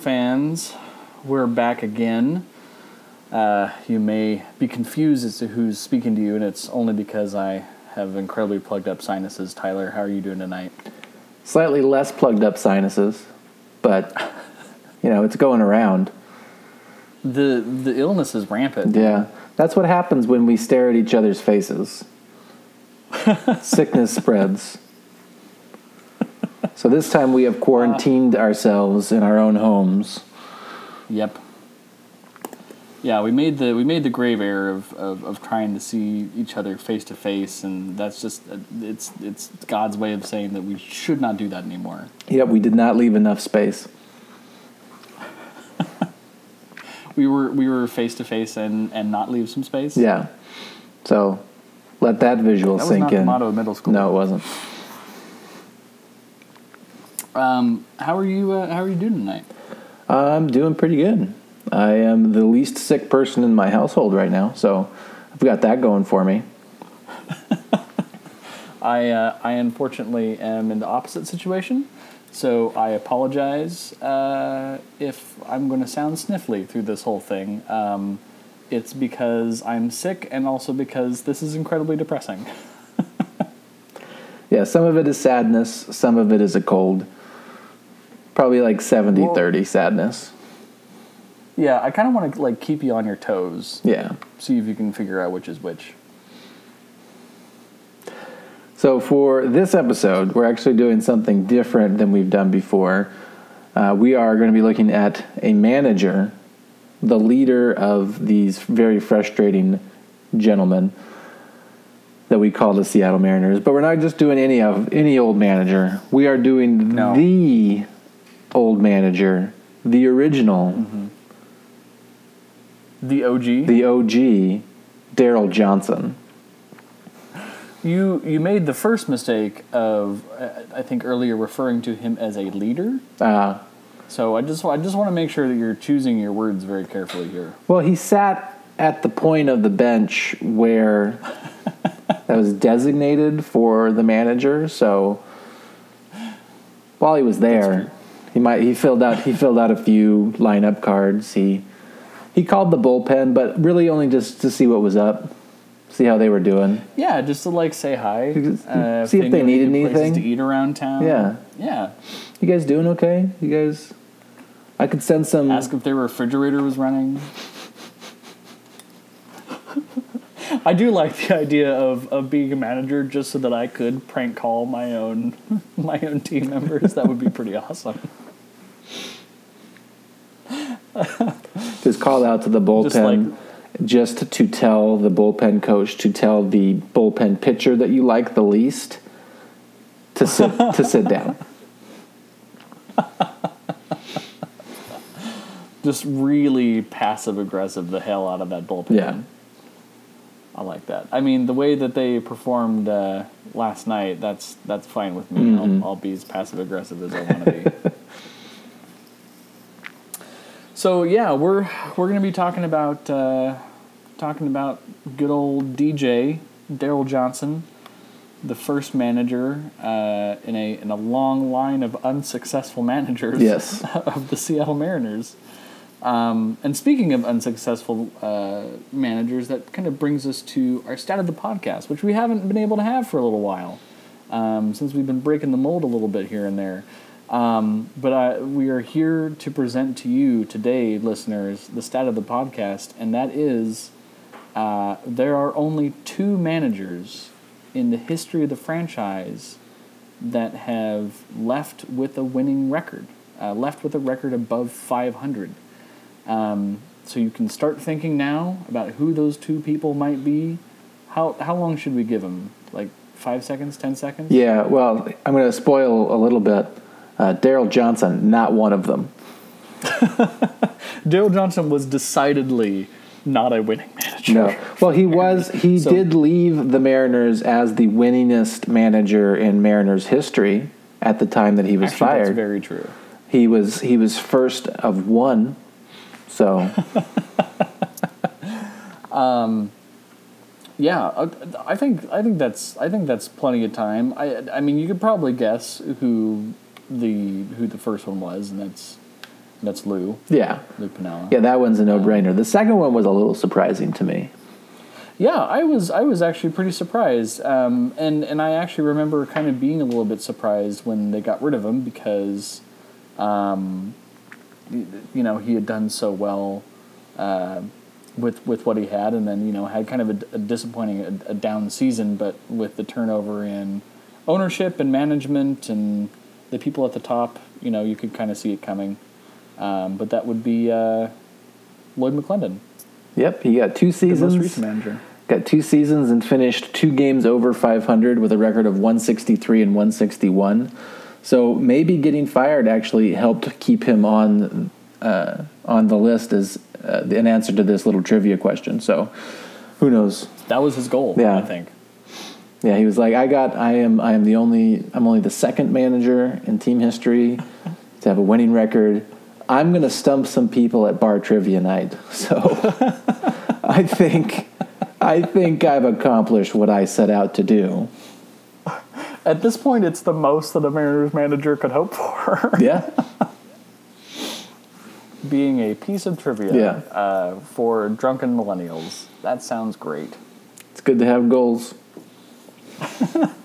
Fans. We're back again. Uh, you may be confused as to who's speaking to you, and it's only because I have incredibly plugged up sinuses. Tyler, how are you doing tonight? Slightly less plugged up sinuses, but you know it's going around. The the illness is rampant. Yeah, that's what happens when we stare at each other's faces. Sickness spreads. So this time we have quarantined ourselves in our own homes. Yep. Yeah, we made the we made the grave error of, of, of trying to see each other face to face, and that's just uh, it's it's God's way of saying that we should not do that anymore. Yep, we did not leave enough space. We were we were face to face and and not leave some space. Yeah. So let that visual that was sink not in. the motto of middle school. No, it wasn't. Um, how are you? Uh, how are you doing tonight? I'm doing pretty good. I am the least sick person in my household right now, so I've got that going for me. I uh, I unfortunately am in the opposite situation, so I apologize uh, if I'm going to sound sniffly through this whole thing. Um, it's because I'm sick, and also because this is incredibly depressing. Yeah, some of it is sadness, some of it is a cold. Probably like 70 Well- 30 sadness. yeah, I kind of want to like keep you on your toes, Yeah. see if you can figure out which is which. So for this episode, we're actually doing something different than we've done before. Uh, we are going to be looking at a manager, the leader of these very frustrating gentlemen that we call the Seattle Mariners. But we're not just doing any of any old manager. We are doing No. the old manager, the original, The OG. the OG, Darrell Johnson. you you made the first mistake of uh, I think earlier referring to him as a leader. Uh, So I just I just want to make sure that you're choosing your words very carefully here. Well, he sat at the point of the bench where that was designated for the manager. So while he was there, he might he filled out he filled out a few lineup cards. He he called the bullpen, but really only just to see what was up, see how they were doing. Yeah, just to like say hi, uh, see if they needed any good places anything. to eat around town. Yeah. yeah. You guys doing okay? You guys? I could send some. Ask if their refrigerator was running. I do like the idea of, of being a manager just so that I could prank call my own my own team members. That would be pretty awesome. just call out to the bullpen just, to tell the bullpen coach to tell the bullpen pitcher that you like the least to sit to sit down. Just really passive aggressive the hell out of that bullpen. Yeah. I like that. I mean, the way that they performed uh, last night, that's that's fine with me. Mm-hmm. I'll, I'll be as passive aggressive as I want to be. so yeah, we're we're gonna be talking about uh, talking about good old DJ Darrell Johnson, the first manager uh, in a in a long line of unsuccessful managers Yes. of the Seattle Mariners. Um, and speaking of unsuccessful uh, managers, that kind of brings us to our stat of the podcast, which we haven't been able to have for a little while, um, since we've been breaking the mold a little bit here and there. Um, but I, we are here to present to you today, listeners, the stat of the podcast, and that is uh, there are only two managers in the history of the franchise that have left with a winning record, uh, left with a record above 500. Um, so you can start thinking now about who those two people might be. How how long should we give them? Like five seconds, ten seconds? Yeah, well, I'm going to spoil a little bit. Uh, Darrell Johnson, not one of them. Darrell Johnson was decidedly not a winning manager. No. Well, he was. He So- did leave the Mariners as the winningest manager in Mariners history at the time that he was Actually, fired. That's very true. he was he was first of one. So Yeah, uh, I think I think that's I think that's plenty of time. I I mean, you could probably guess who the who the first one was, and that's That's Lou, Yeah. Lou Piniella. Yeah, that one's a no-brainer. The second one was a little surprising to me. Yeah, I was I was actually pretty surprised, um, and and I actually remember kind of being a little bit surprised when they got rid of him because, um, you know, he had done so well uh, with with what he had, and then you know had kind of a, a disappointing a, a down season, but with the turnover in ownership and management and the people at the top, you know, you could kind of see it coming. Um, but that would be uh, Lloyd McClendon, Yep, he got two seasons. the most recent manager. Got two seasons and finished two games over 500 with a record of 163 and 161. So maybe getting fired actually helped keep him on uh, on the list as uh, an answer to this little trivia question. So who knows? That was his goal, Yeah. I think. Yeah, he was like, I got, I am, I am the only, I'm only the second manager in team history to have a winning record. I'm going to stump some people at bar trivia night. So I think, I think I've accomplished what I set out to do. At this point, it's the most that a Mariners manager could hope for. Yeah, Being a piece of trivia Yeah. uh, for drunken millennials. That sounds great. it's good to have goals.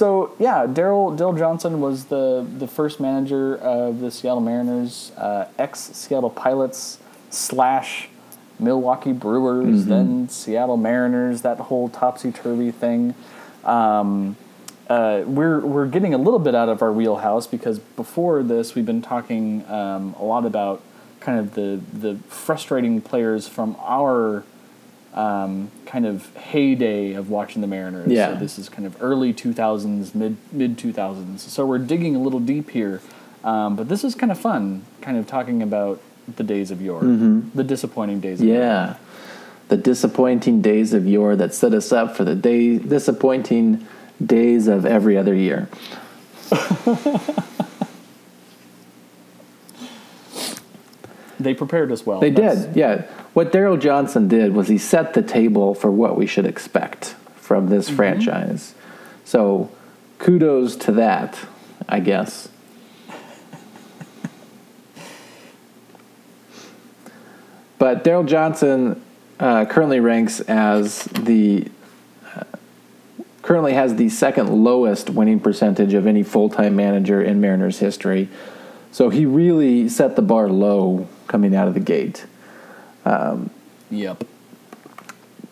So yeah, Darrell Dill Johnson was the the first manager of the Seattle Mariners, uh, ex Seattle Pilots slash Milwaukee Brewers, then Seattle Mariners. That whole topsy turvy thing. Um, uh, we're we're getting a little bit out of our wheelhouse because before this we've been talking um, a lot about kind of the the frustrating players from our um, kind of heyday of watching the Mariners. Yeah. So this is kind of early 2000s, mid mid 2000s. So we're digging a little deep here, um, but this is kind of fun, kind of talking about the days of yore, the disappointing days. Of yore. Yeah, the disappointing days of yore that set us up for the day disappointing days of every other year. They prepared us well. They That's- did, yeah. What Darrell Johnson did was he set the table for what we should expect from this franchise. So, kudos to that, I guess. but Darrell Johnson uh, currently ranks as the uh, currently has the second lowest winning percentage of any full-time manager in Mariners history. So he really set the bar low coming out of the gate. Yep.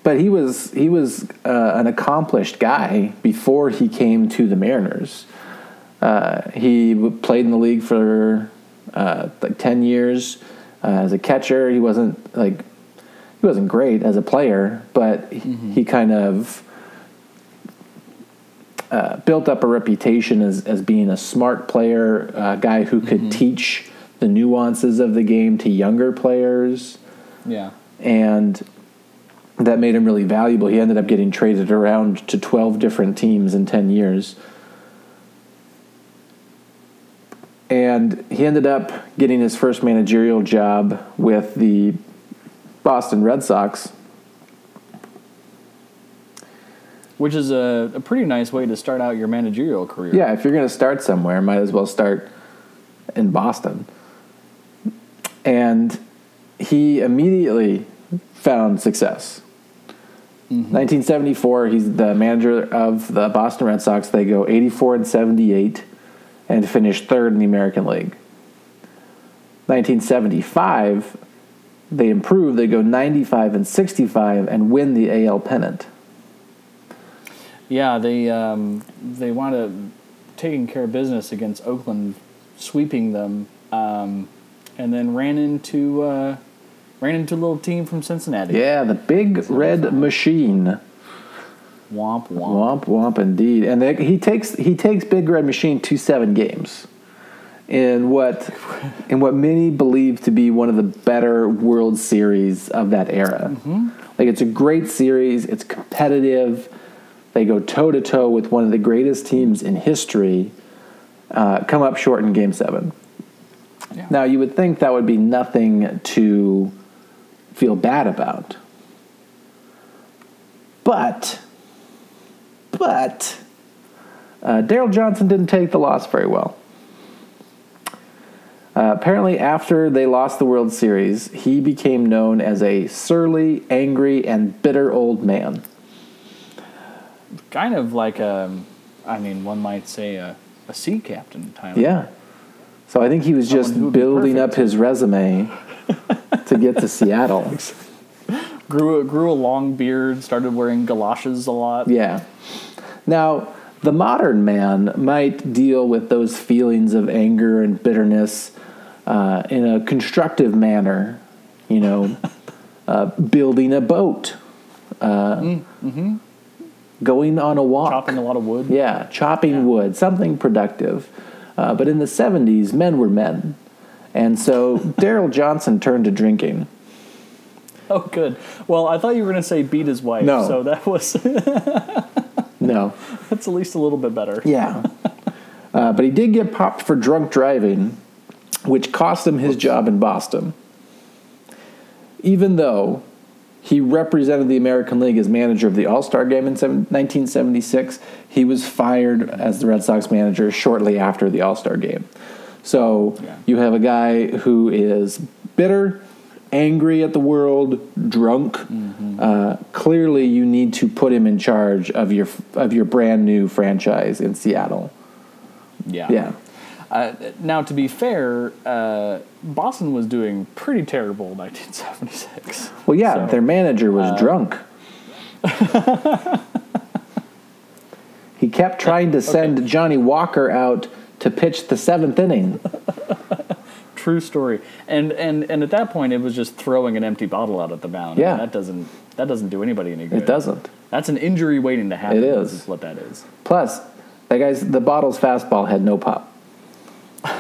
But he was he was uh, an accomplished guy before he came to the Mariners. Uh, he played in the league for uh, like ten years uh, as a catcher. He wasn't like he wasn't great as a player, but he, he kind of uh, built up a reputation as as being a smart player, a guy who could teach the nuances of the game to younger players Yeah. and that made him really valuable. He ended up getting traded around to 12 different teams in 10 years. And he ended up getting his first managerial job with the Boston Red Sox. Which is a, a pretty nice way to start out your managerial career. Yeah, if you're going to start somewhere, might as well start in Boston. And he immediately found success. 1974, he's the manager of the Boston Red Sox. They go 84 and 78 and finish third in the American League. 1975, they improve. They go 95 and 65 and win the AL pennant. Yeah, they um, they wound up taking care of business against Oakland, sweeping them, um, and then ran into uh, ran into a little team from Cincinnati. Yeah, the big red machine. Womp womp. Womp womp indeed. And they, he takes he takes Big Red Machine to seven games. In what in what many believe to be one of the better World Series of that era. Like it's a great series, it's competitive. They go toe to toe with one of the greatest teams in history. Uh, come up short in Game Seven. Yeah. Now you would think that would be nothing to feel bad about. But, but, uh, Darrell Johnson didn't take the loss very well. Uh, apparently, after they lost the World Series, he became known as a surly, angry, and bitter old man. Kind of like a, I mean, one might say a, a sea captain Tyler. Yeah. So I think he was Someone just be building up his resume to get to Seattle. Grew a, grew a long beard, started wearing galoshes a lot. Yeah. Now, the modern man might deal with those feelings of anger and bitterness uh, in a constructive manner, you know, uh, building a boat, uh, going on a walk. Chopping a lot of wood. Yeah, chopping wood, something productive. Uh, but in the 70s, men were men. And so Darrell Johnson turned to drinking. Oh, good. Well, I thought you were going to say beat his wife. No. So that was No. that's at least a little bit better. Yeah. Uh, but he did get popped for drunk driving, which cost him his job in Boston. Even though he represented the American League as manager of the All Star game in 1976, he was fired as the Red Sox manager shortly after the All Star game. So Yeah. you have a guy who is bitter, angry at the world, drunk. Uh, clearly, you need to put him in charge of your of your brand new franchise in Seattle. Yeah. Yeah, Uh, now, to be fair, uh, Boston was doing pretty terrible in 1976. well, yeah, So- their manager was drunk. he kept trying to send Johnnie Walker out to pitch the seventh inning. True story. And and and at that point, it was just throwing an empty bottle out at the mound. Yeah. that doesn't that doesn't do anybody any good. It doesn't. That's an injury waiting to happen. It is. is what that is. Plus, that guy's the bottle's fastball had no pop.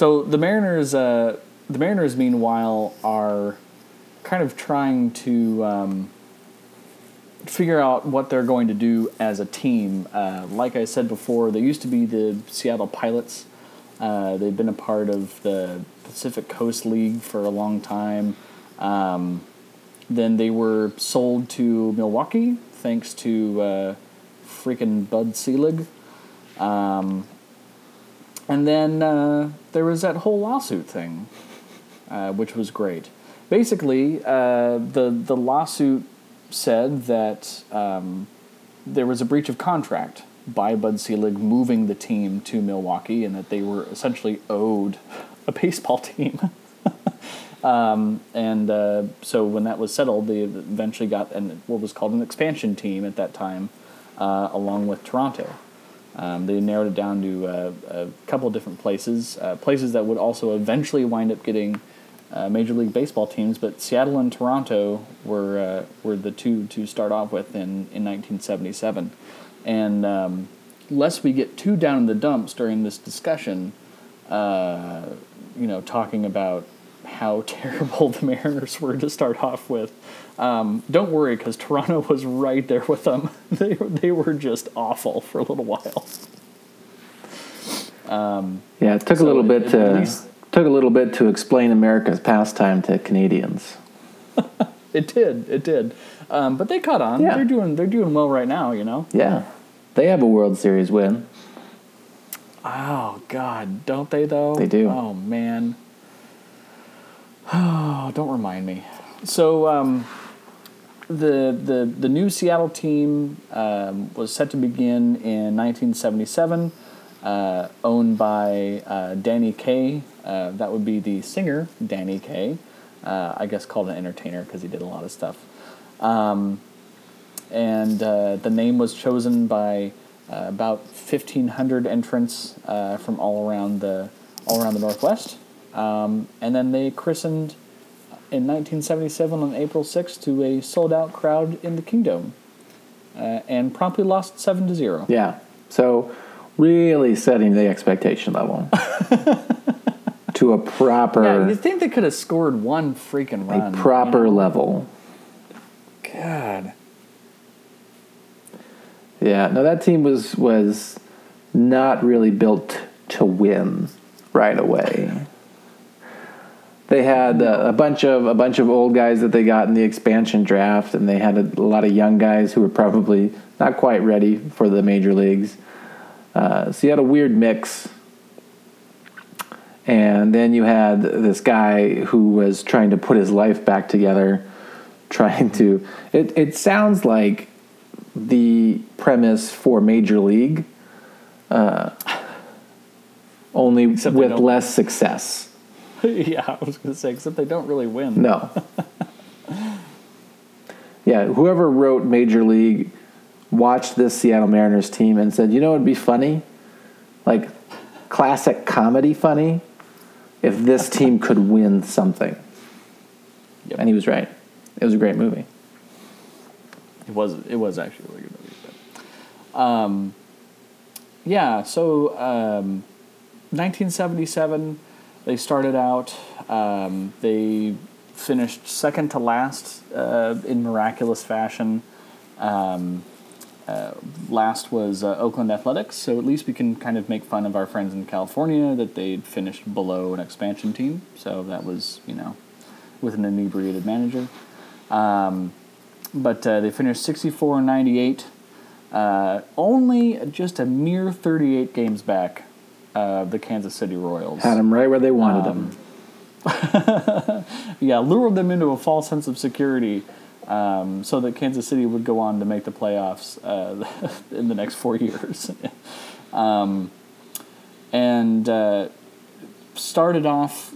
So the Mariners, uh, the Mariners, meanwhile, are kind of trying to um, figure out what they're going to do as a team. Uh, like I said before, they used to be the Seattle Pilots. Uh, they've been a part of the Pacific Coast League for a long time. Um, then they were sold to Milwaukee thanks to uh, freaking Bud Selig. Um, and then uh, there was that whole lawsuit thing, uh, which was great. Basically, uh, the the lawsuit said that um, there was a breach of contract by Bud Selig moving the team to Milwaukee, and that they were essentially owed a baseball team. um, and uh, so when that was settled, they eventually got an, what was called an expansion team at that time, uh, along with Toronto. Um, they narrowed it down to uh, a couple different places, uh, places that would also eventually wind up getting uh, Major League Baseball teams. But Seattle and Toronto were uh, were the two to start off with in, in 1977. And um, lest we get too down in the dumps during this discussion, uh, you know, talking about how terrible the Mariners were to start off with. Um, don't worry, because Toronto was right there with them. They they were just awful for a little while. Yeah, it took a little bit to least- took a little bit to explain America's pastime to Canadians. It did, it did. Um, but they caught on. Yeah. They're doing they're doing well right now. You know. Yeah, they have a World Series win. Oh God, don't they though? They do. Oh man. Oh, don't remind me. So um, the the the new Seattle team um, was set to begin in 1977, uh, owned by uh, Danny Kaye. Uh, that would be the singer Danny Kaye. Uh, I guess called an entertainer because he did a lot of stuff. Um, and uh, the name was chosen by uh, about 1,500 entrants uh, from all around the all around the Northwest. Um, and then they christened in 1977 on April 6th to a sold out crowd in the Kingdome, uh, and promptly lost seven to zero. Yeah, so really setting the expectation level to a proper Yeah, you think they could have scored one freaking run? a proper you know? level. God. Yeah, no, that team was was not really built to win right away. They had uh, a bunch of a bunch of old guys that they got in the expansion draft, and they had a, a lot of young guys who were probably not quite ready for the major leagues. Uh, so you had a weird mix. And then you had this guy who was trying to put his life back together, trying to. It, it sounds like the premise for Major League, uh, only Except with less success. yeah, I was going to say, except they don't really win. No. yeah, whoever wrote Major League watched this Seattle Mariners team and said, you know, it'd be funny, like classic comedy funny, if this team could win something. Yep. And he was right. It was a great movie. It was it was actually a really good movie. But, um, yeah, so um, 1977, they started out. Um, they finished second to last uh, in miraculous fashion. Um, uh, last was uh, Oakland Athletics, so at least we can kind of make fun of our friends in California that they finished below an expansion team. So that was, you know, with an inebriated manager. Um, but uh, they finished 64 and 98, uh, only just a mere 38 games back of the Kansas City Royals. Had them right where they wanted Um, them. Yeah, lured them into a false sense of security um, so that Kansas City would go on to make the playoffs uh, in the next four years. um, and uh, started off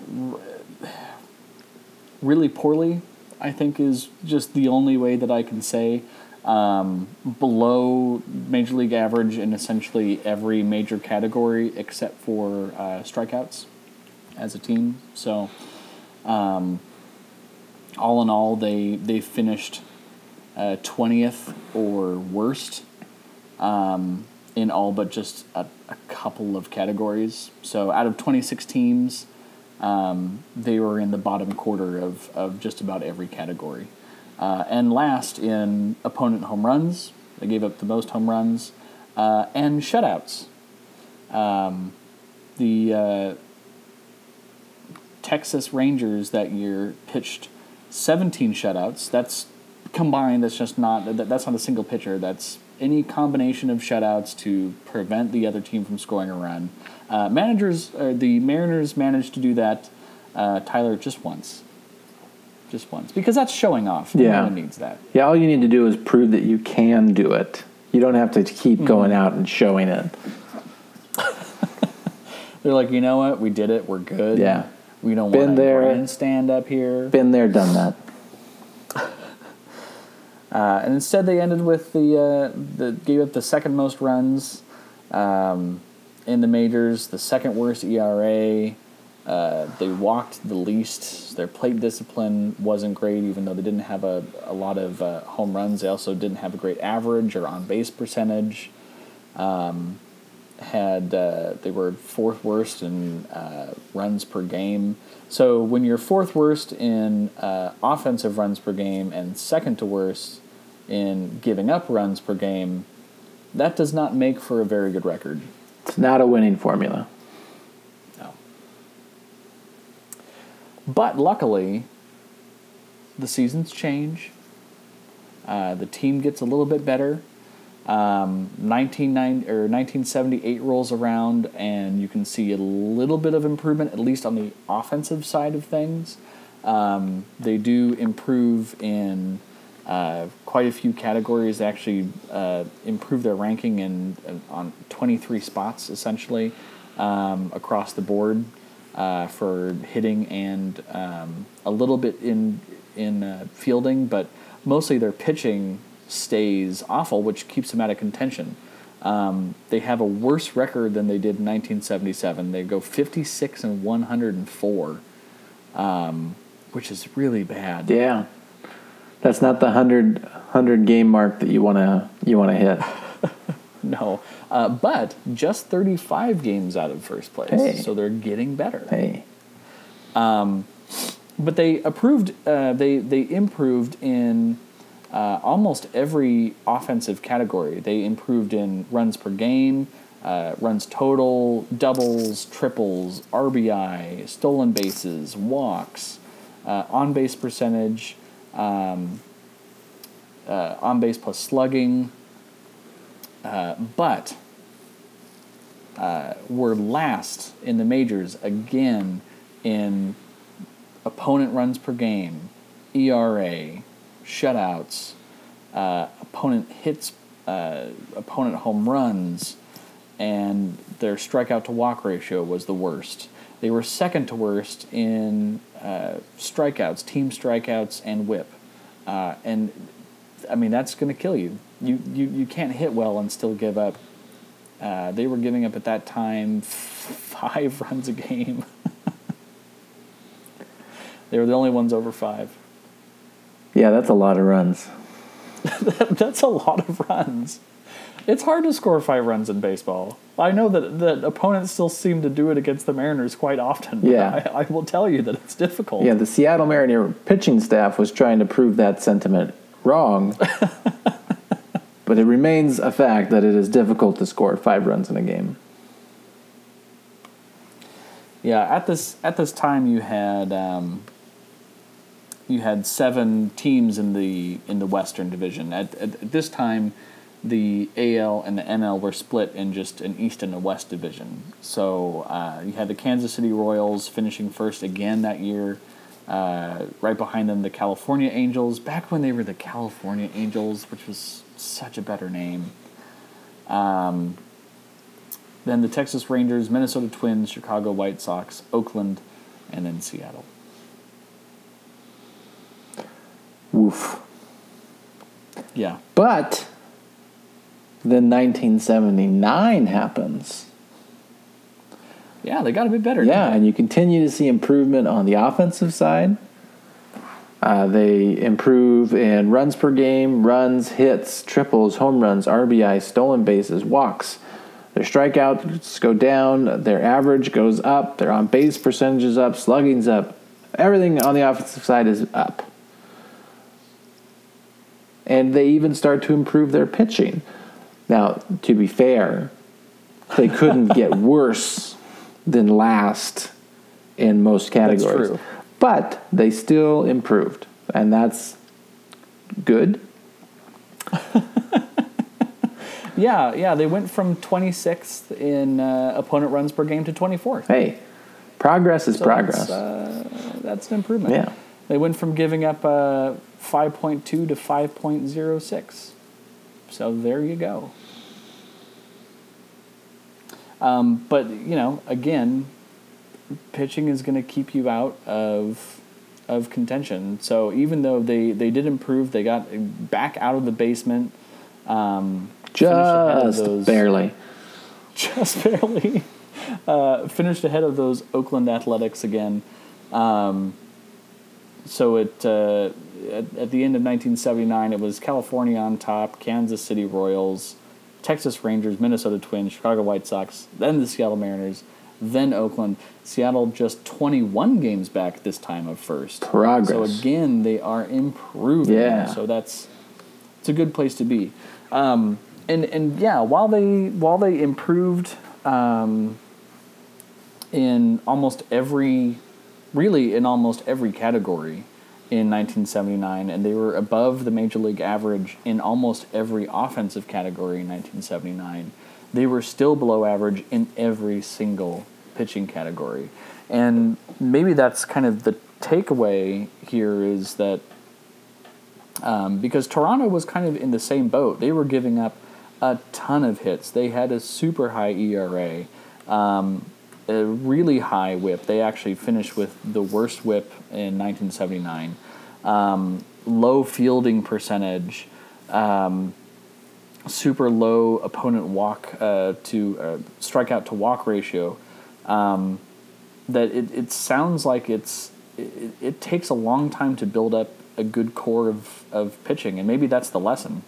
really poorly, I think, is just the only way that I can say. Um, below major league average in essentially every major category except for uh, strikeouts as a team. So, um, all in all, they they finished uh, twentieth or worst um, in all but just a, a couple of categories. So, out of twenty six teams, um, they were in the bottom quarter of of just about every category. Uh, and last in opponent home runs, they gave up the most home runs uh, and shutouts. Um, the uh, Texas Rangers that year pitched 17 shutouts. That's combined. That's just not. That, that's not a single pitcher. That's any combination of shutouts to prevent the other team from scoring a run. Uh, managers, uh, the Mariners managed to do that. Uh, Tyler just once. Just once, because that's showing off. Yeah. no one needs that. Yeah, all you need to do is prove that you can do it. You don't have to keep Mm-hmm. going out and showing it. They're like, you know what? We did it. We're good. Yeah. We don't Been want to there. grandstand up here. Been there, done that. Uh, and instead, they ended with the uh, the gave up the second most runs um, in the majors, the second worst ERA. Uh, they walked the least. Their plate discipline wasn't great, even though they didn't have a, a lot of uh, home runs. They also didn't have a great average or on base percentage. Um, had uh, they were fourth worst in uh, runs per game. So when you're fourth worst in uh, offensive runs per game and second to worst in giving up runs per game, that does not make for a very good record. It's not a winning formula. No. But luckily, the seasons change. Uh, the team gets a little bit better. Um, 1990 or 1978 rolls around, and you can see a little bit of improvement, at least on the offensive side of things. Um, they do improve in uh, quite a few categories. They actually uh, improve their ranking in on 23 spots essentially um, across the board uh, for hitting and um, a little bit in in uh, fielding, but mostly their pitching stays awful, which keeps them out of contention. Um, they have a worse record than they did in 1977. They go 56 and 104, um, which is really bad. Yeah. That's not the 100, 100 game mark that you want to you want to hit. No, uh, but just 35 games out of first place, Hey. so they're getting better. Hey. But they approved. Uh, they they improved in uh, almost every offensive category. They improved in runs per game. uh, runs total, doubles, triples, RBI, stolen bases, walks, uh, on base percentage, um, uh, on base plus slugging. Uh, but uh, we're last in the majors again in opponent runs per game, ERA, shutouts, uh, opponent hits, uh, opponent home runs, and their strikeout to walk ratio was the worst. They were second to worst in uh, strikeouts, team strikeouts, and WHIP. Uh, and I mean that's going to kill you. You you you can't hit well and still give up. Uh, they were giving up at that time five runs a game. they were the only ones over five. Yeah, that's a lot of runs. That's a lot of runs. It's hard to score five runs in baseball. I know that that opponents still seem to do it against the Mariners quite often. but Yeah. I, I will tell you that it's difficult. Yeah, the Seattle Mariner pitching staff was trying to prove that sentiment wrong. but it remains a fact that it is difficult to score five runs in a game. Yeah, at this at this time you had um, you had seven teams in the in the Western Division. At, at, at this time, the AL and the NL were split in just an East and a West division. So uh, you had the Kansas City Royals finishing first again that year. Uh, right behind them, the California Angels. Back when they were the California Angels, which was such a better name. Um, then the Texas Rangers, Minnesota Twins, Chicago White Sox, Oakland, and then Seattle. Woof. Yeah. But then 1979 happens. Yeah, they got to be better. Yeah, and you continue to see improvement on the offensive side. Uh, they improve in runs per game, runs, hits, triples, home runs, RBI, stolen bases, walks. Their strikeouts go down, their average goes up, their on base percentage is up, slugging's up. Everything on the offensive side is up. And they even start to improve their pitching. Now, to be fair, they couldn't get worse than last in most categories. true. But they still improved, and that's good. Yeah, yeah, they went from 26th in uh, opponent runs per game to 24th. Hey, progress is So progress. That's, uh, that's an improvement. Yeah. They went from giving up a 5.2 to 5.06. So there you go. Um, but, you know, again, pitching is going to keep you out of of contention. So even though they, they did improve, they got back out of the basement. Um, finished ahead of Just those- barely. just barely uh, finished ahead of those Oakland Athletics again. Um, so it uh, at, at the end of 1979, it was California on top, Kansas City Royals, Texas Rangers, Minnesota Twins, Chicago White Sox, then the Seattle Mariners, then Oakland. Seattle just 21 games back this time of first. Progress. So again, they are improving. Yeah. So that's it's a good place to be. Um, and and yeah, while they while they improved um, in almost every, really in almost every category in 1979, and they were above the major league average in almost every offensive category in 1979. They were still below average in every single pitching category, and maybe that's kind of the takeaway here is that um, because Toronto was kind of in the same boat. They were giving up a ton of hits. They had a super high ERA, um, a really high whip. They actually finished with the worst whip in 1979. Um, low fielding percentage, um, super low opponent walk uh, to uh, strikeout to walk ratio. Um, that it, it sounds like it's it, it takes a long time to build up a good core of, of pitching, and maybe that's the lesson.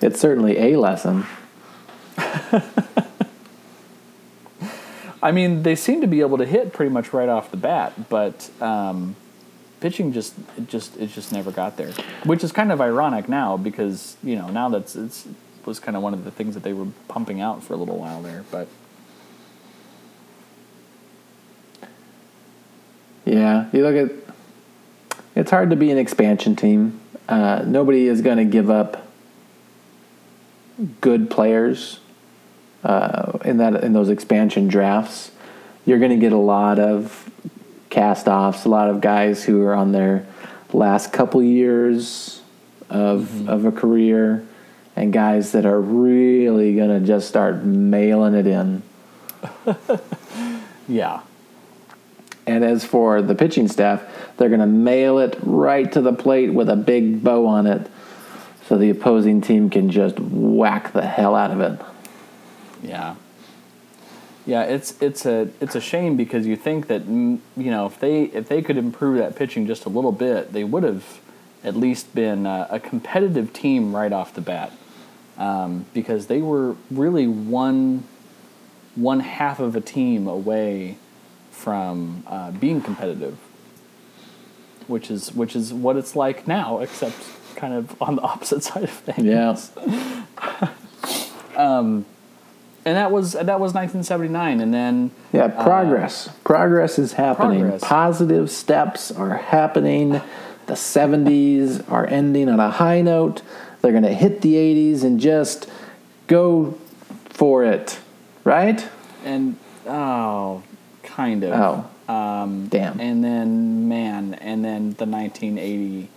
It's certainly a lesson. I mean, they seem to be able to hit pretty much right off the bat, but um, pitching just it just it just never got there, which is kind of ironic now because you know now that's it's was kind of one of the things that they were pumping out for a little while there. But Yeah, you look at. It's hard to be an expansion team. Uh, nobody is going to give up good players uh, in that in those expansion drafts. You're going to get a lot of cast-offs, a lot of guys who are on their last couple years of of a career, and guys that are really going to just start mailing it in. yeah, And as for the pitching staff, they're going to mail it right to the plate with a big bow on it so the opposing team can just whack the hell out of it. Yeah, yeah. It's it's a it's a shame because you think that mm, you know if they if they could improve that pitching just a little bit, they would have at least been a, a competitive team right off the bat um, because they were really one one half of a team away from uh, being competitive, which is which is what it's like now, except kind of on the opposite side of things. Yeah. and that was that was 1979, and then Yeah, progress. progress is happening. progress. Positive steps are happening. The 70s are ending on a high note. They're going to hit the 80s and just go for it. Right? and oh, kind of. Oh, Um, damn. And then man, and then the 1980,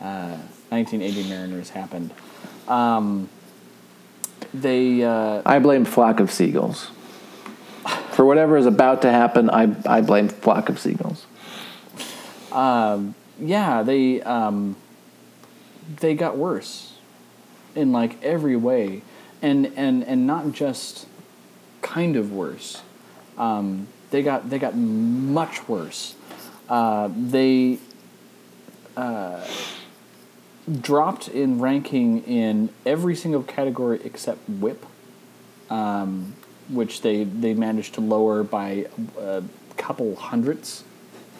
uh, 1980 Mariners happened. Um, they uh, I blame Flock of Seagulls. For whatever is about to happen, I, I blame Flock of Seagulls. yeah they um, they got worse in like every way, and and and not just kind of worse. Um, they got they got much worse. Uh, they uh, dropped in ranking in every single category except WHIP, um, which they they managed to lower by a couple hundredths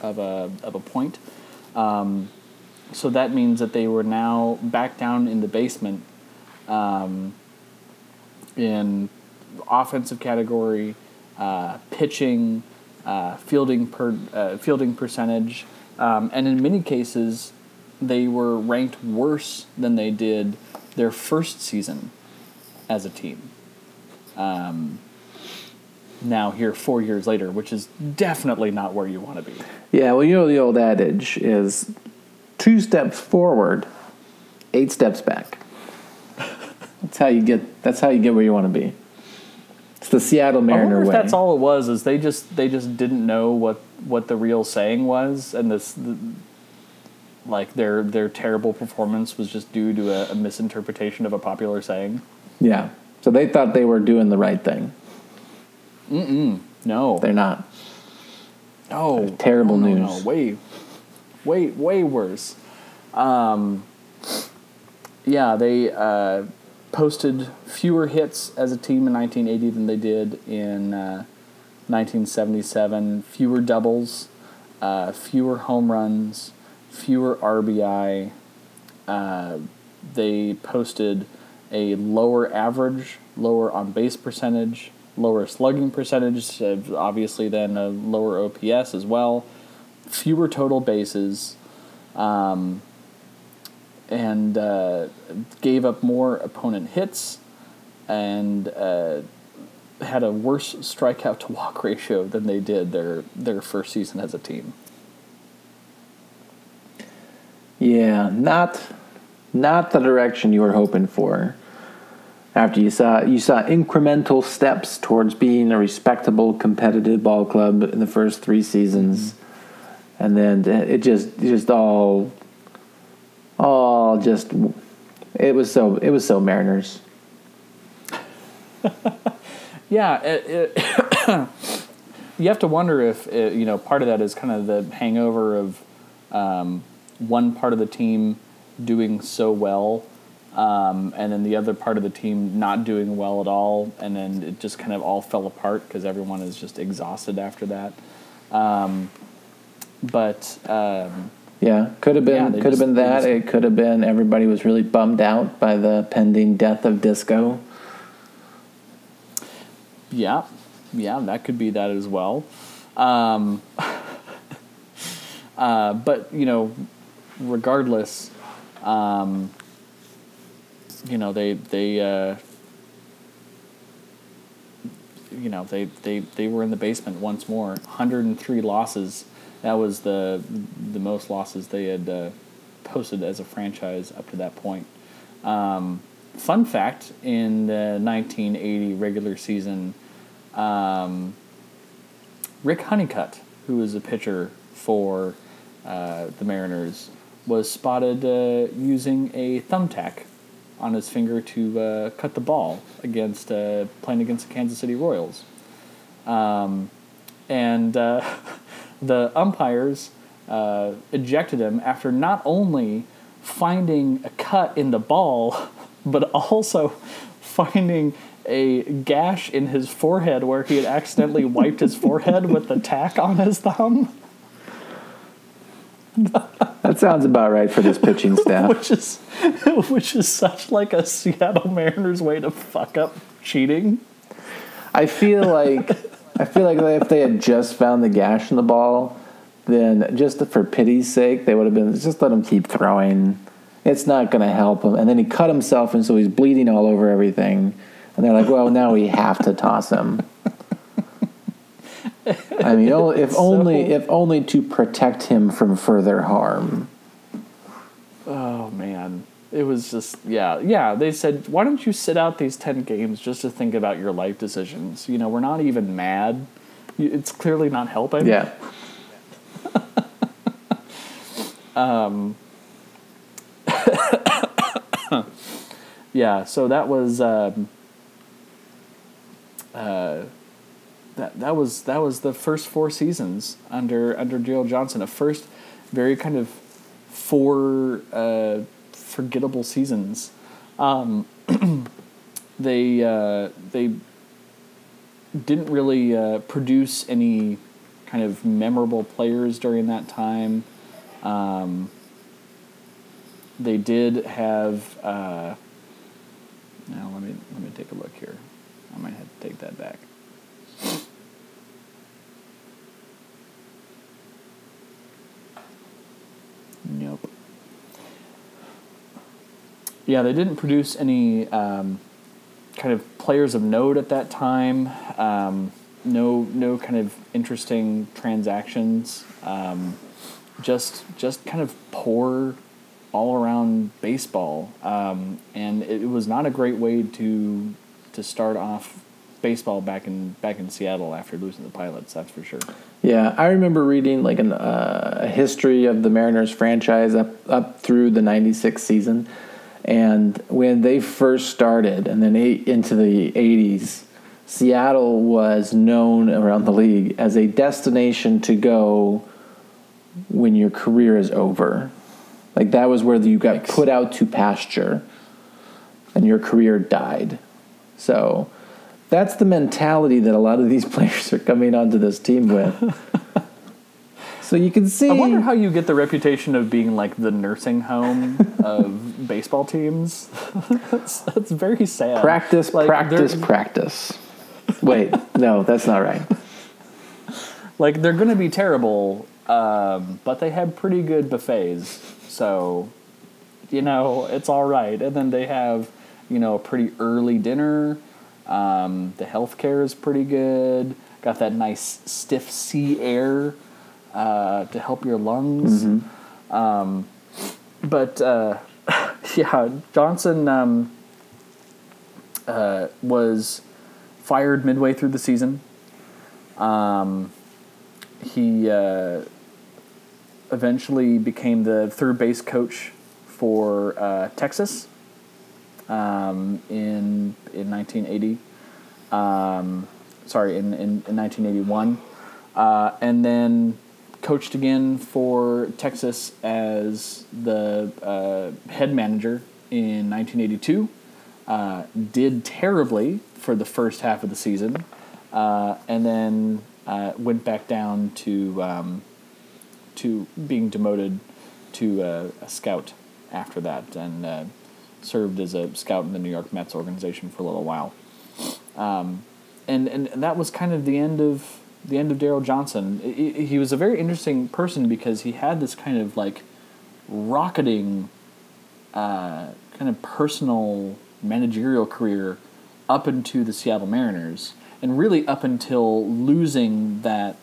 of a of a point. Um, so that means that they were now back down in the basement um, in offensive category, uh, pitching, uh, fielding per uh, fielding percentage, um, and in many cases, they were ranked worse than they did their first season as a team. Um, now here four years later, which is definitely not where you want to be. Yeah, well, you know the old adage is two steps forward, eight steps back. That's how you get. That's how you get where you want to be. It's the Seattle I Mariner wonder if way. that's all it was. Is they just they just didn't know what what the real saying was, and this the, like their their terrible performance was just due to a, a misinterpretation of a popular saying. Yeah. So they thought they were doing the right thing. Mm-mm. No, They're not. no, terrible no, no, news. No, way, way, way worse. Um, yeah, they uh, posted fewer hits as a team in 1980 than they did in uh, 1977. Fewer doubles, uh, fewer home runs, fewer RBI. Uh, they posted a lower average, lower on base percentage, lower slugging percentage, obviously then a lower OPS as well, fewer total bases, um, and uh, gave up more opponent hits, and uh, had a worse strikeout to walk ratio than they did their their first season as a team. Yeah, not not the direction you were hoping for. After you saw you saw incremental steps towards being a respectable competitive ball club in the first three seasons, and then it just it just all all just it was so it was so Mariners. Yeah, it, it you have to wonder if it, you know part of that is kind of the hangover of um, one part of the team doing so well, um, and then the other part of the team not doing well at all, and then it just kind of all fell apart because everyone is just exhausted after that. Um, but um, Yeah, could have been they could have been that. just- it could have been everybody was really bummed out by the pending death of disco. Yeah, yeah, that could be that as well. Um, uh, but you know, regardless, um, you know they they uh, you know they, they they were in the basement once more. 103 losses. That was the the most losses they had uh, posted as a franchise up to that point. Um, fun fact: in the 1980 regular season, um, Rick Honeycutt, who was a pitcher for uh, the Mariners, was spotted uh, using a thumbtack on his finger to uh, cut the ball against uh, playing against the Kansas City Royals. Um, and uh, the umpires uh, ejected him after not only finding a cut in the ball, but also finding a gash in his forehead where he had accidentally wiped his forehead with the tack on his thumb, sounds about right for this pitching staff. which is which is such like a Seattle Mariners way to fuck up cheating. I feel like I feel like if they had just found the gash in the ball, then just for pity's sake, they would have been just let him keep throwing. It's not going to help him. And then he cut himself, and so he's bleeding all over everything. And they're like, "Well, now we have to toss him." I mean, if only so- if only to protect him from further harm. Oh man, it was just yeah, yeah. They said, why don't you sit out these ten games just to think about your life decisions? You know, we're not even mad. It's clearly not helping. Yeah, yeah. So that was um, uh, that that was that was the first four seasons under under Darrell Johnson. A first very kind of four uh, forgettable seasons. Um, they uh, they didn't really uh, produce any kind of memorable players during that time. Um, they did have. Uh, now let me let me take a look here. I might have to take that back. Nope. Yeah, they didn't produce any um, kind of players of note at that time. Um, no, no kind of interesting transactions. Um, just, just kind of poor all around baseball, um, and it, was not a great way to to start off baseball back in back in Seattle after losing the Pilots. That's for sure. Yeah, I remember reading like uh, a history of the Mariners franchise up up through the '96 season, and when they first started, and then eight, into the '80s, Seattle was known around the league as a destination to go when your career is over. Like that was where you got put out to pasture, and your career died. So that's the mentality that a lot of these players are coming onto this team with. so you can see. I wonder how you get the reputation of being like the nursing home of baseball teams. that's, that's very sad. practice, Like, practice, practice. Wait, no, that's not right. Like they're going to be terrible, um, but they have pretty good buffets, so you know it's all right. And then they have you know a pretty early dinner. Um, the healthcare is pretty good. Got that nice stiff sea air uh, to help your lungs. Um, but uh, yeah, Johnson um, uh, was fired midway through the season. Um, he uh, eventually became the third base coach for uh, Texas um, in in 1980. Um, sorry, in, in, in 1981, uh, and then coached again for Texas as the uh, head manager in 1982. Uh, did terribly for the first half of the season, uh, and then uh, went back down to um, to being demoted to uh, a scout after that and uh, served as a scout in the New York Mets organization for a little while. Um, and, and that was kind of the end of the end of Darrell Johnson. He, he was a very interesting person because he had this kind of like rocketing uh, kind of personal managerial career up into the Seattle Mariners, and really up until losing that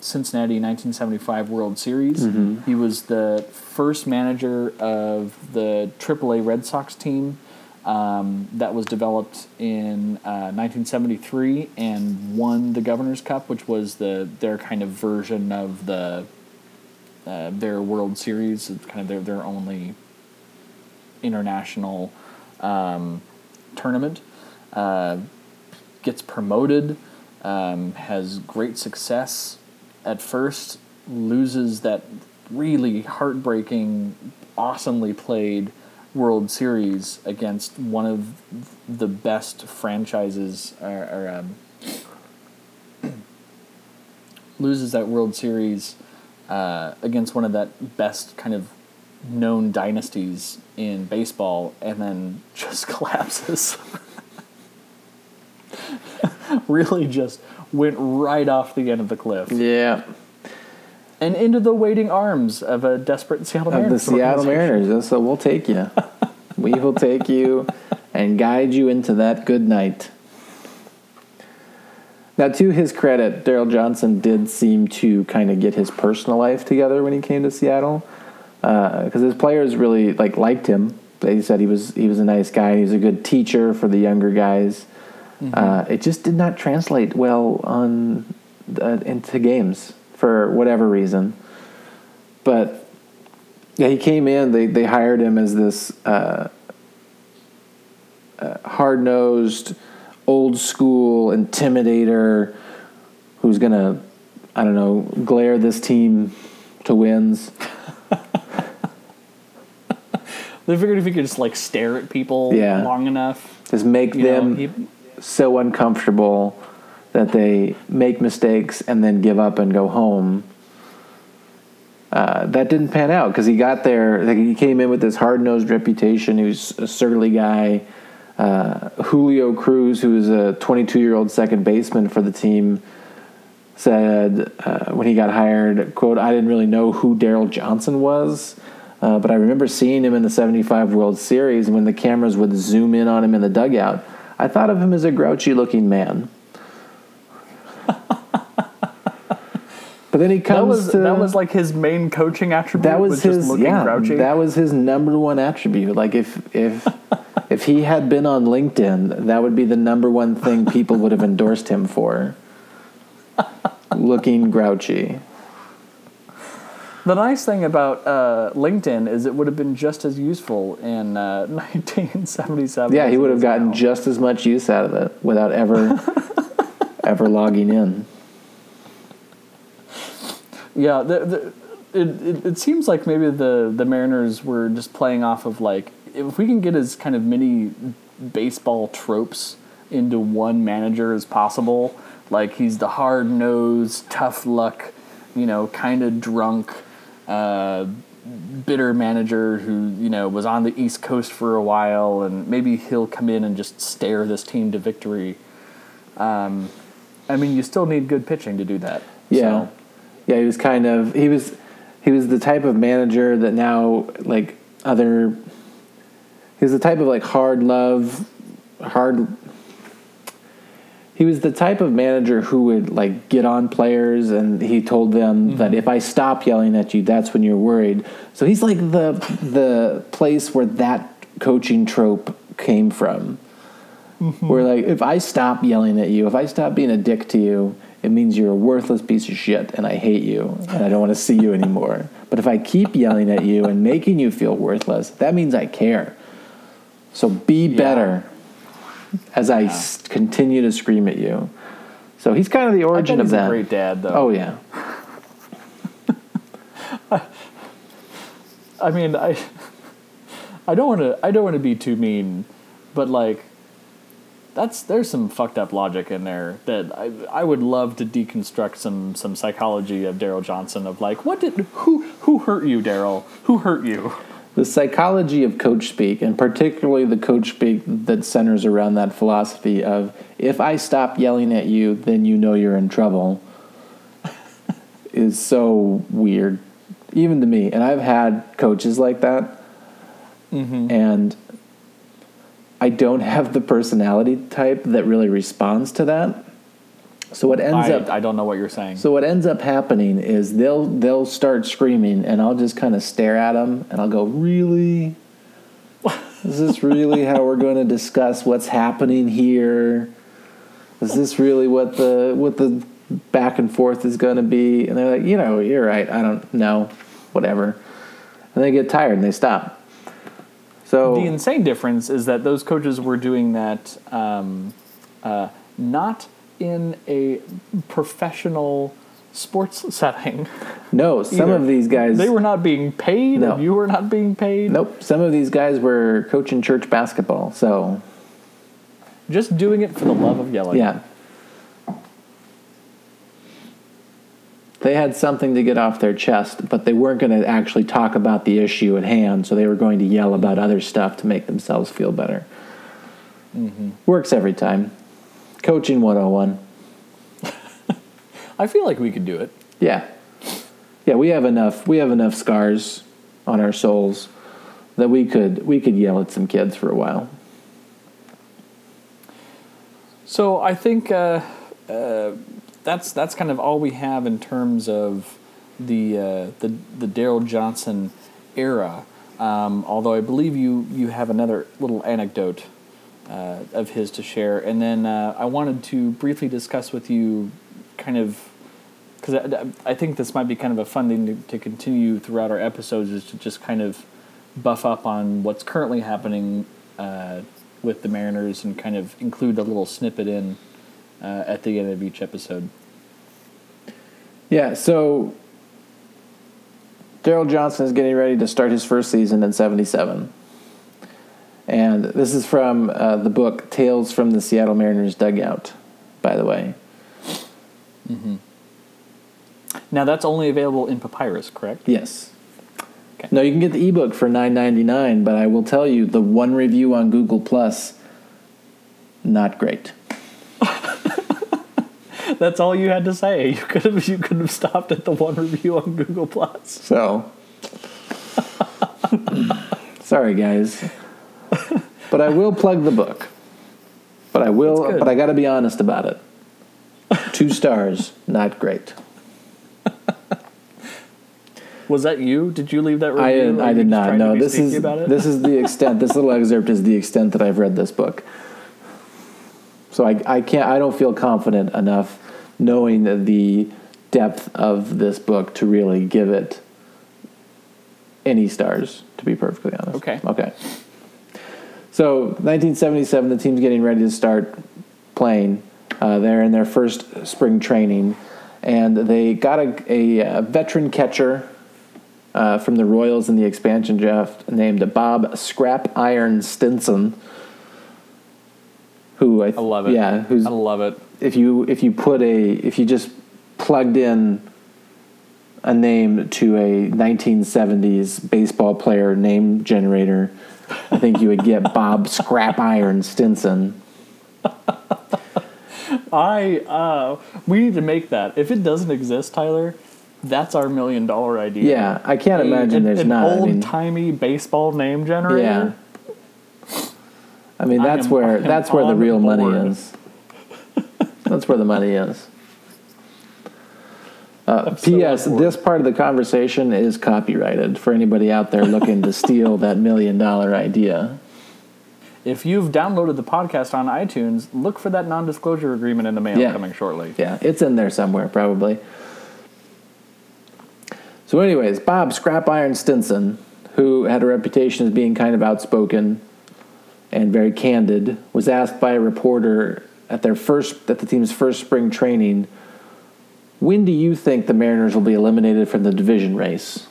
Cincinnati 1975 World Series. Mm-hmm. He was the first manager of the AAA Red Sox team um, that was developed in uh, 1973 and won the Governor's Cup, which was the their kind of version of the uh, their World Series. It's kind of their their only international um, tournament. Uh, gets promoted, um, has great success at first, loses that really heartbreaking, awesomely played World Series against one of the best franchises, or, or um, loses that World Series uh, against one of that best kind of known dynasties in baseball, and then just collapses. really just went right off the end of the cliff Yeah. And into the waiting arms of a desperate Seattle Of the Mariners. Seattle. Mariners. So we'll take you. we will take you and guide you into that good night. Now, to his credit, Darrell Johnson did seem to kind of get his personal life together when he came to Seattle, because his players really like liked him. They said he was he was a nice guy. He was a good teacher for the younger guys. Uh, it just did not translate well on uh, into games for whatever reason. But yeah, he came in. They they hired him as this uh, uh, hard nosed, old school intimidator who's gonna, I don't know, glare this team to wins. They figured if he could just like stare at people Yeah. long enough, Just make you know, them he, so uncomfortable that they make mistakes and then give up and go home. Uh, that didn't pan out because he got there. Like, he came in with this hard nosed reputation. He was a surly guy. Uh, Julio Cruz, who was a 22 year old second baseman for the team, said uh, when he got hired, "quote I didn't really know who Darrell Johnson was." Uh, but I remember seeing him in the 75 World Series when the cameras would zoom in on him in the dugout. I thought of him as a grouchy looking man. But then he comes that was to that was like his main coaching attribute. that was, his just looking yeah grouchy. that was his number one attribute. Like if if if he had been on LinkedIn, that would be the number one thing people would have endorsed him for. Looking grouchy. The nice thing about uh, LinkedIn is it would have been just as useful in uh, 1977. Yeah, he would have gotten now. just as much use out of it without ever ever logging in. Yeah, the, the, it, it it seems like maybe the the Mariners were just playing off of like if we can get as kind of many baseball tropes into one manager as possible, like he's the hard nosed, tough luck, you know, kind of drunk, uh, bitter manager who you know was on the East Coast for a while, and maybe he'll come in and just stare this team to victory. Um, I mean, you still need good pitching to do that. Yeah. So, Yeah, he was kind of he was he was the type of manager that now like other he was the type of like hard love hard he was the type of manager who would like get on players and he told them mm-hmm. that if I stop yelling at you that's when you're worried. So he's like the the place where that coaching trope came from. Mm-hmm. Where like if I stop yelling at you, if I stop being a dick to you, it means you're a worthless piece of shit and I hate you and I don't want to see you anymore. But if I keep yelling at you and making you feel worthless, that means I care. So be better as I s- continue to scream at you. So he's kind of the I origin of he's that. a great dad, though. Oh yeah. I mean, I, I don't want to. I don't want to be too mean, but like, that's there's some fucked up logic in there that I I would love to deconstruct some some psychology of Darrell Johnson of like what did who who hurt you Darrell? Who hurt you? The psychology of coach speak, and particularly the coach speak that centers around that philosophy of if I stop yelling at you, then you know you're in trouble, is so weird, even to me. And I've had coaches like that, mm-hmm. and I don't have the personality type that really responds to that. So what ends I, up I don't know what you're saying so what ends up happening is they'll they'll start screaming, and I'll just kind of stare at them, and I'll go, "Really? Is this really how we're going to discuss what's happening here? Is this really what the what the back and forth is going to be?" And they're like, "You know, you're right. I don't know, whatever." And they get tired and they stop. So the insane difference is that those coaches were doing that um, uh, not in a professional sports setting. no, some either. of these guys They were not being paid, No. you were not being paid. Nope, some of these guys were coaching church basketball. So Just doing it for the love of yelling. Yeah. They had something to get off their chest, but they weren't going to actually talk about the issue at hand, so they were going to yell about other stuff to make themselves feel better. Works every time. Coaching 101. I feel like we could do it. Yeah. Yeah, we have enough we have enough scars on our souls that we could we could yell at some kids for a while. So I think uh, uh, that's that's kind of all we have in terms of the uh, the the Darrell Johnson era. Um, although I believe you you have another little anecdote uh, of his to share, and then uh, I wanted to briefly discuss with you, kind of, because I, I think this might be kind of a fun thing to, to continue throughout our episodes, is to just kind of buff up on what's currently happening uh, with the Mariners and kind of include a little snippet in uh, at the end of each episode. Yeah, so Darrell Johnson is getting ready to start his first season in 77. And this is from uh, the book Tales from the Seattle Mariners Dugout, by the way. Mm-hmm. Now that's only available in Papyrus, correct? Yes. Okay. No, you can get the ebook for nine ninety nine, but I will tell you the one review on Google Plus, not great. That's all you had to say. You could have you could have stopped at the one review on Google Plus. So, sorry guys, but I will plug the book. But I will. But I got to be honest about it. Two stars, not great. Was that you? Did you leave that review? I did, I did not. No, this is this is the extent. This little excerpt is the extent that I've read this book. So I, I can't. I don't feel confident enough knowing the depth of this book to really give it any stars. To be perfectly honest. Okay. Okay. So 1977, the team's getting ready to start playing. Uh, they're in their first spring training, and they got a, a, uh veteran catcher uh, from the Royals in the expansion draft named Bob Scrap Iron Stinson. Who I, I love it. Yeah, who's I love it. if you if you put a if you just plugged in a name to a 1970s baseball player name generator, I think you would get Bob Scrap Iron Stinson. I uh, we need to make that. If it doesn't exist, Tyler, that's our million dollar idea. Yeah, I can't imagine an, there's an not. I old mean, timey baseball name generator. I mean, I that's am- where that's where the real money is. That's where the money is. Uh, I'm so P.S. this part of the conversation is copyrighted for anybody out there looking to steal that million dollar idea. If you've downloaded the podcast on iTunes, look for that non disclosure agreement in the mail Yeah. coming shortly. Yeah, it's in there somewhere, probably. So, anyways, Bob Scrap Iron Stinson, who had a reputation as being kind of outspoken and very candid, was asked by a reporter at their first at the team's first spring training, "When do you think the Mariners will be eliminated from the division race?"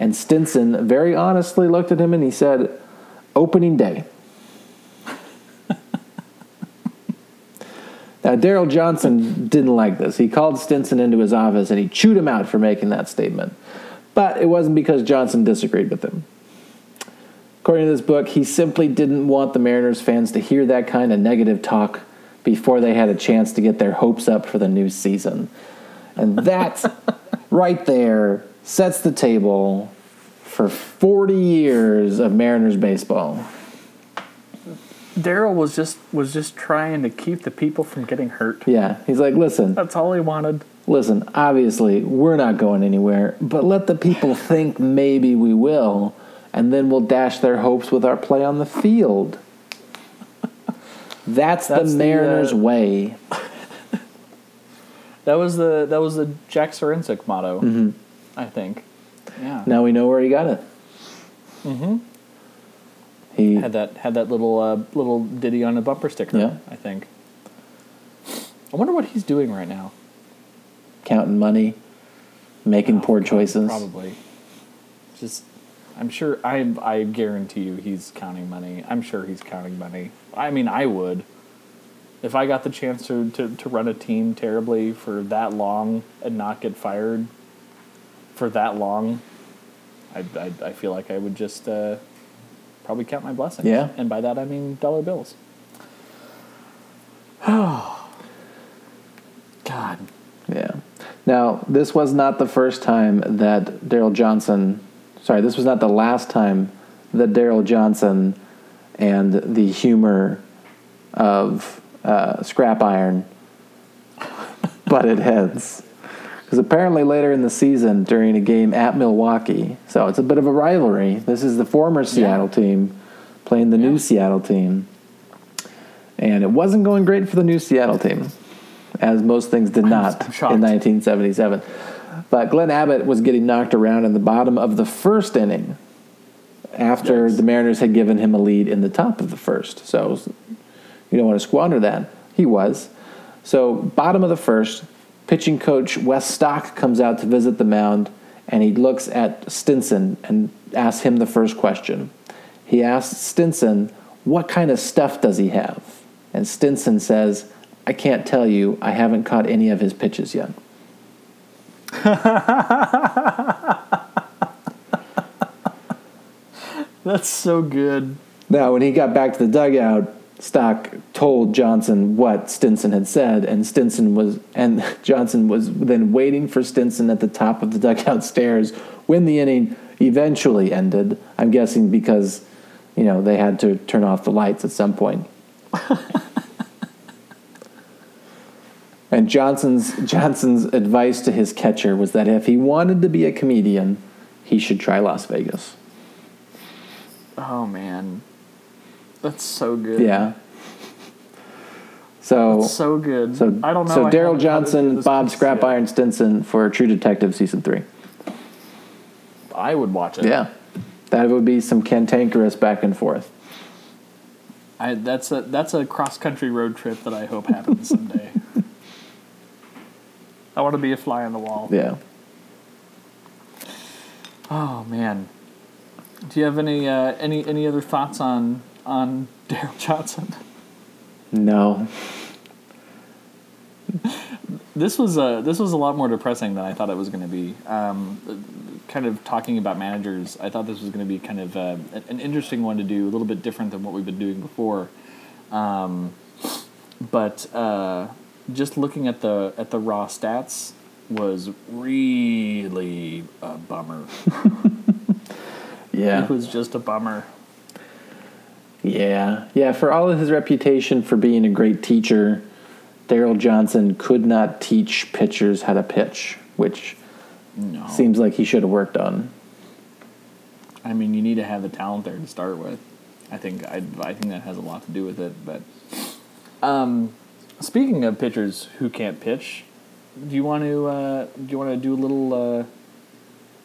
And Stinson very honestly looked at him and he said, "Opening day." Now, Darrell Johnson didn't like this. He called Stinson into his office and he chewed him out for making that statement. But it wasn't because Johnson disagreed with him. According to this book, he simply didn't want the Mariners fans to hear that kind of negative talk before they had a chance to get their hopes up for the new season. And that right there sets the table for 40 years of Mariners baseball. Darrell was just was just trying to keep the people from getting hurt. Yeah, he's like, listen, That's all he wanted. listen, obviously, we're not going anywhere, but let the people think maybe we will, and then we'll dash their hopes with our play on the field. That's, That's the the, Mariners' uh, way. That was the that was the Jack Zduriencik motto. I think. Yeah. Now we know where he got it. Mm-hmm. He Had that had that little uh, little ditty on a bumper sticker. Yeah. I think. I wonder what he's doing right now. counting money, making Oh, poor God, choices. Probably. Just, I'm sure. I I guarantee you, he's counting money. I'm sure he's counting money. I mean, I would. If I got the chance to, to, to run a team terribly for that long and not get fired for that long, I, I, I feel like I would just uh, probably count my blessings. Yeah. And by that I mean dollar bills. Oh, God. Yeah. Now, this was not the first time that Darrell Johnson, sorry, this was not the last time that Darrell Johnson and the humor of uh, Scrap Iron butted heads. Because apparently later in the season, during a game at Milwaukee, so it's a bit of a rivalry. This is the former Seattle team playing the new Seattle team. And it wasn't going great for the new Seattle team, as most things did not shocked. in 1977. But Glenn Abbott was getting knocked around in the bottom of the first inning after Yikes. the Mariners had given him a lead in the top of the first. So you don't want to squander that. He was. So, bottom of the first, pitching coach Wes Stock comes out to visit the mound and he looks at Stinson and asks him the first question. He asks Stinson, What kind of stuff does he have? And Stinson says, I can't tell you. I haven't caught any of his pitches yet. That's so good. Now, when he got back to the dugout, Stock told Johnson what Stinson had said, and Stinson was and Johnson was then waiting for Stinson at the top of the dugout stairs when the inning eventually ended. I'm guessing because you know they had to turn off the lights at some point. and Johnson's Johnson's advice to his catcher was that if he wanted to be a comedian, he should try Las Vegas. Oh man, that's so good. Yeah. So That's so good. So I don't know. So Darrell Johnson, Bob Scrap. Iron Stinson for True Detective season three. I would watch it. Yeah, that would be some cantankerous back and forth. I, that's a that's a cross country road trip that I hope happens someday. I want to be a fly on the wall. Yeah. Oh man, do you have any uh, any any other thoughts on on Darrell Johnson? No. This was a this was a lot more depressing than I thought it was going to be. Um, kind of talking about managers, I thought this was going to be kind of uh, an interesting one to do, a little bit different than what we've been doing before. Um, but uh, just looking at the at the raw stats was really a bummer. Yeah. It was just a bummer. Yeah. Yeah. For all of his reputation for being a great teacher, Darrell Johnson could not teach pitchers how to pitch, which No, seems like he should have worked on. I mean you need to have the talent there to start with. I think I, I think that has a lot to do with it. But um, speaking of pitchers who can't pitch, do you want to uh, do you want to do a little uh,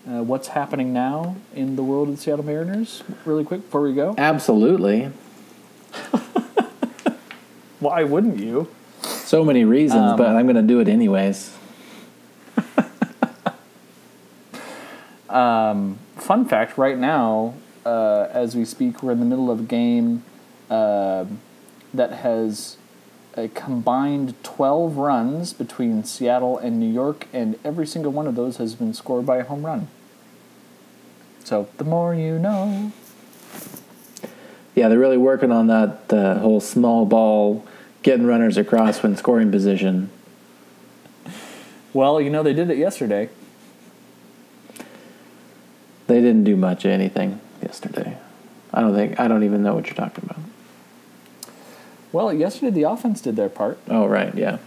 uh, what's happening now in the world of the Seattle Mariners really quick before we go? Absolutely. Why wouldn't you? So many reasons, Um, but I'm going to do it anyways. Fun fact: Right now, uh, as we speak, we're in the middle of a game uh, that has a combined 12 runs between Seattle and New York, and every single one of those has been scored by a home run. So the more you know. Yeah, they're really working on that the whole small ball, getting runners across when scoring position. Well, you know they did it yesterday. They didn't do much of anything yesterday. I don't think I don't even know what you're talking about. Well, yesterday the offense did their part, Oh right, yeah.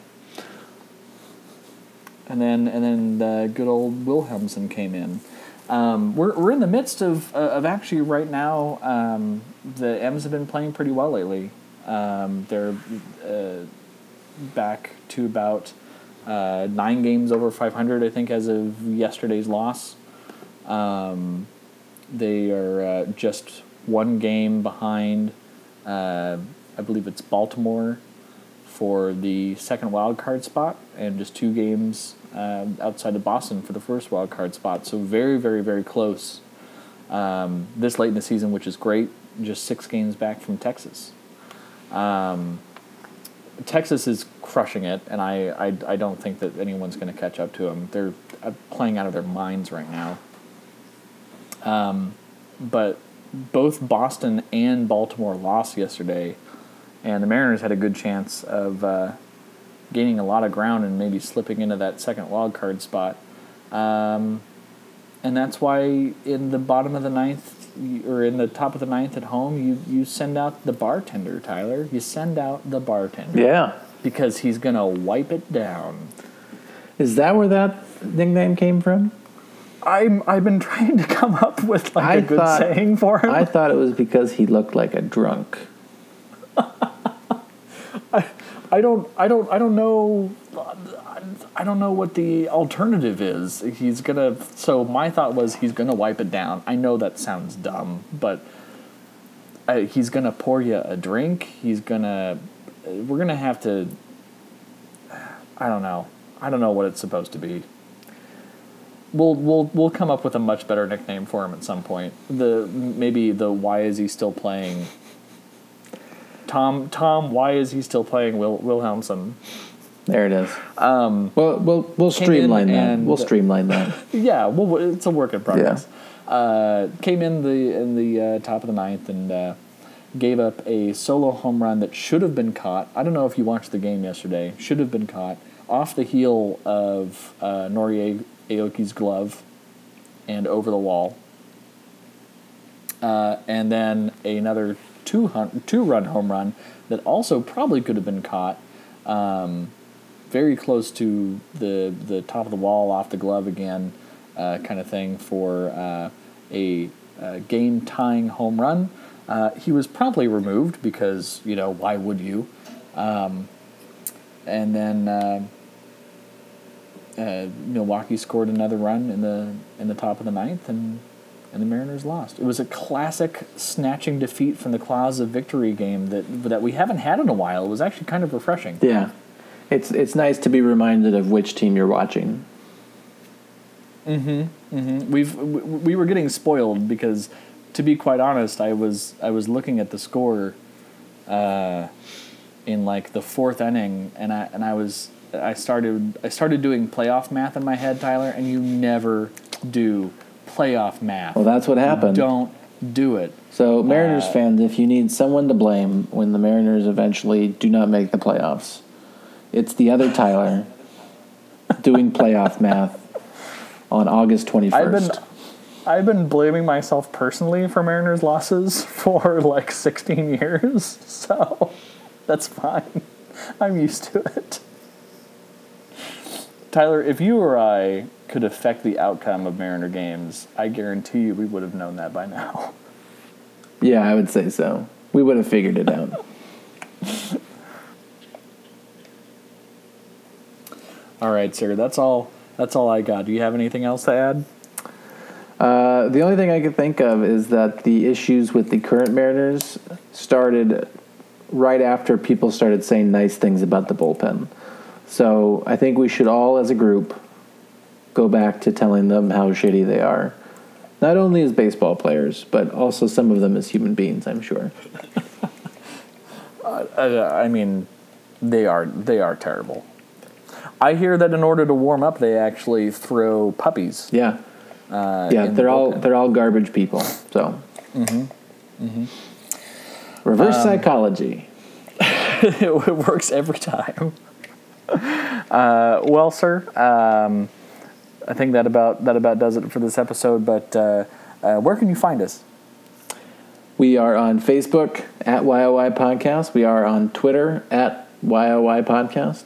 and then and then the good old Wilhelmsen came in. Um, we're we're in the midst of uh, of actually right now. Um, the M's have been playing pretty well lately. Um, they're uh, back to about uh, nine games over 500, I think, as of yesterday's loss. Um, they are uh, just one game behind, uh, I believe it's Baltimore, for the second wild card spot, and just two games um, outside of Boston for the first wild card spot. So very, very, very close um, this late in the season, which is great. Just six games back from Texas. Um, Texas is crushing it, and I, I, I don't think that anyone's going to catch up to them. They're uh, playing out of their minds right now. Um, but both Boston and Baltimore lost yesterday, and the Mariners had a good chance of uh, gaining a lot of ground and maybe slipping into that second wild card spot. Um, and that's why in the bottom of the ninth or in the top of the ninth at home, you, you send out the bartender, Tyler. You send out the bartender Yeah. because he's gonna wipe it down. Is that where that nickname came from? I'm I've been trying to come up with like I a good thought- saying for him. I thought it was because he looked like a drunk. I don't I don't I don't know I don't know what the alternative is. He's gonna so my thought was he's gonna wipe it down. I know that sounds dumb, but uh, he's gonna pour you a drink. He's gonna we're gonna have to. I don't know. I don't know what it's supposed to be. We'll we'll we'll come up with a much better nickname for him at some point. The maybe the why is he still playing? Tom Tom why is he still playing Wil Wilhelmsen? There it is. Um, well, we'll we'll streamline that. and- We'll streamline that. Yeah, well, it's a work in progress. Uh, came in the in the uh, top of the ninth and uh, gave up a solo home run that should have been caught. I don't know if you watched the game yesterday. Should have been caught off the heel of uh, Nori Aoki's glove and over the wall. Uh, and then another two hun- two run home run that also probably could have been caught. Um, very close to the the top of the wall, off the glove again, uh, kind of thing for uh, a, uh game tying home run. Uh, he was promptly removed because you know why would you? Um, and then uh, uh, Milwaukee scored another run in the in the top of the ninth, and and the Mariners lost. It was a classic snatching defeat from the claws of victory game that that we haven't had in a while. It was actually kind of refreshing. Yeah, it's it's nice to be reminded of which team you're watching. We've we we were getting spoiled because, to be quite honest, I was I was looking at the score, uh, in like the fourth inning, and I and I was I started I started doing playoff math in my head, Tyler, and you never do playoff math. Well, that's what happened. Don't do it. So, Mariners Uh, fans, if you need someone to blame when the Mariners eventually do not make the playoffs, it's the other Tyler doing playoff math on August 21st. I've been I've been blaming myself personally for Mariners losses for like 16 years, so that's fine. I'm used to it. Tyler, if you or I could affect the outcome of Mariner games, I guarantee you we would have known that by now. yeah, I would say so. We would have figured it out. All right, sir. That's all. That's all I got. Do you have anything else to add? Uh, the only thing I could think of is that the issues with the current Mariners started right after people started saying nice things about the bullpen. So I think we should all, as a group, go back to telling them how shitty they are. Not only as baseball players, but also some of them as human beings, I'm sure. Uh, I mean, They are they are terrible. I hear that in order to warm up, they actually throw puppies. Yeah, Uh, yeah. They're all they're all garbage people. So, Mm-hmm. reverse Um, psychology. it works every time. Uh, well, sir, um, I think that about that about does it for this episode. But uh, uh, where can you find us? We are on Facebook at YOY Podcast. We are on Twitter at YOY Podcast.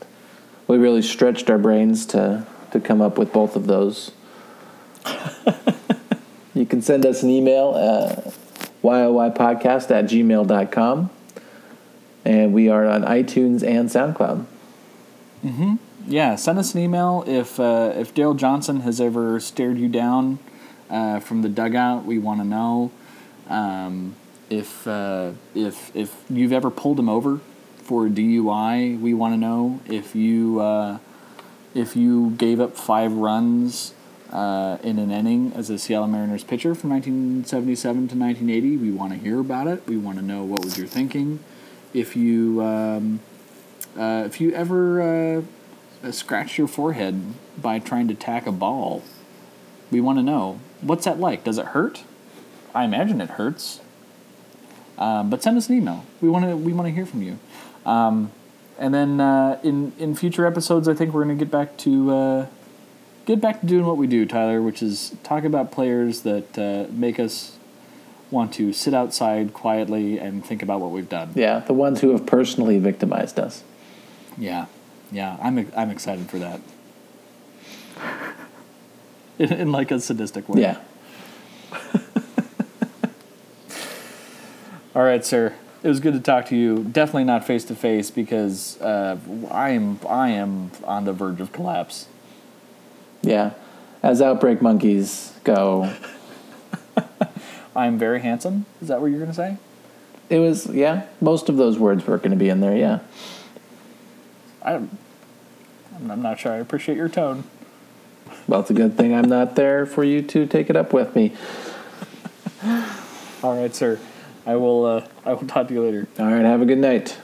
We really stretched our brains to, to come up with both of those. you can send us an email at YOYpodcast at gmail.com. And we are on iTunes and SoundCloud. Yeah, send us an email if uh, if Darrell Johnson has ever stared you down uh, from the dugout. We want to know um, if uh, if if you've ever pulled him over for a DUI. We want to know if you uh, if you gave up five runs uh, in an inning as a Seattle Mariners pitcher from 1977 to 1980. We want to hear about it. We want to know what was your thinking. If you um, uh, if you ever uh, uh, scratched your forehead by trying to tack a ball, we want to know what's that like. Does it hurt? I imagine it hurts. Um, but send us an email. We want to we want to hear from you. Um, and then uh, in in future episodes, I think we're going to get back to uh, get back to doing what we do, Tyler, which is talk about players that uh, make us want to sit outside quietly and think about what we've done. Yeah, the ones who have personally victimized us. Yeah, yeah, I'm I'm excited for that. In, in like a sadistic way. Yeah. All right, sir. It was good to talk to you. Definitely not face to face because uh, I am I am on the verge of collapse. Yeah. As Outbreak Monkeys go, I'm very handsome. Is that what you're gonna say? it was, yeah, most of those words were going to be in there, yeah. I, I'm I'm not sure. I appreciate your tone. Well, it's a good thing I'm not there for you to take it up with me. All right, sir. I will. Uh, I will talk to you later. All right, have a good night.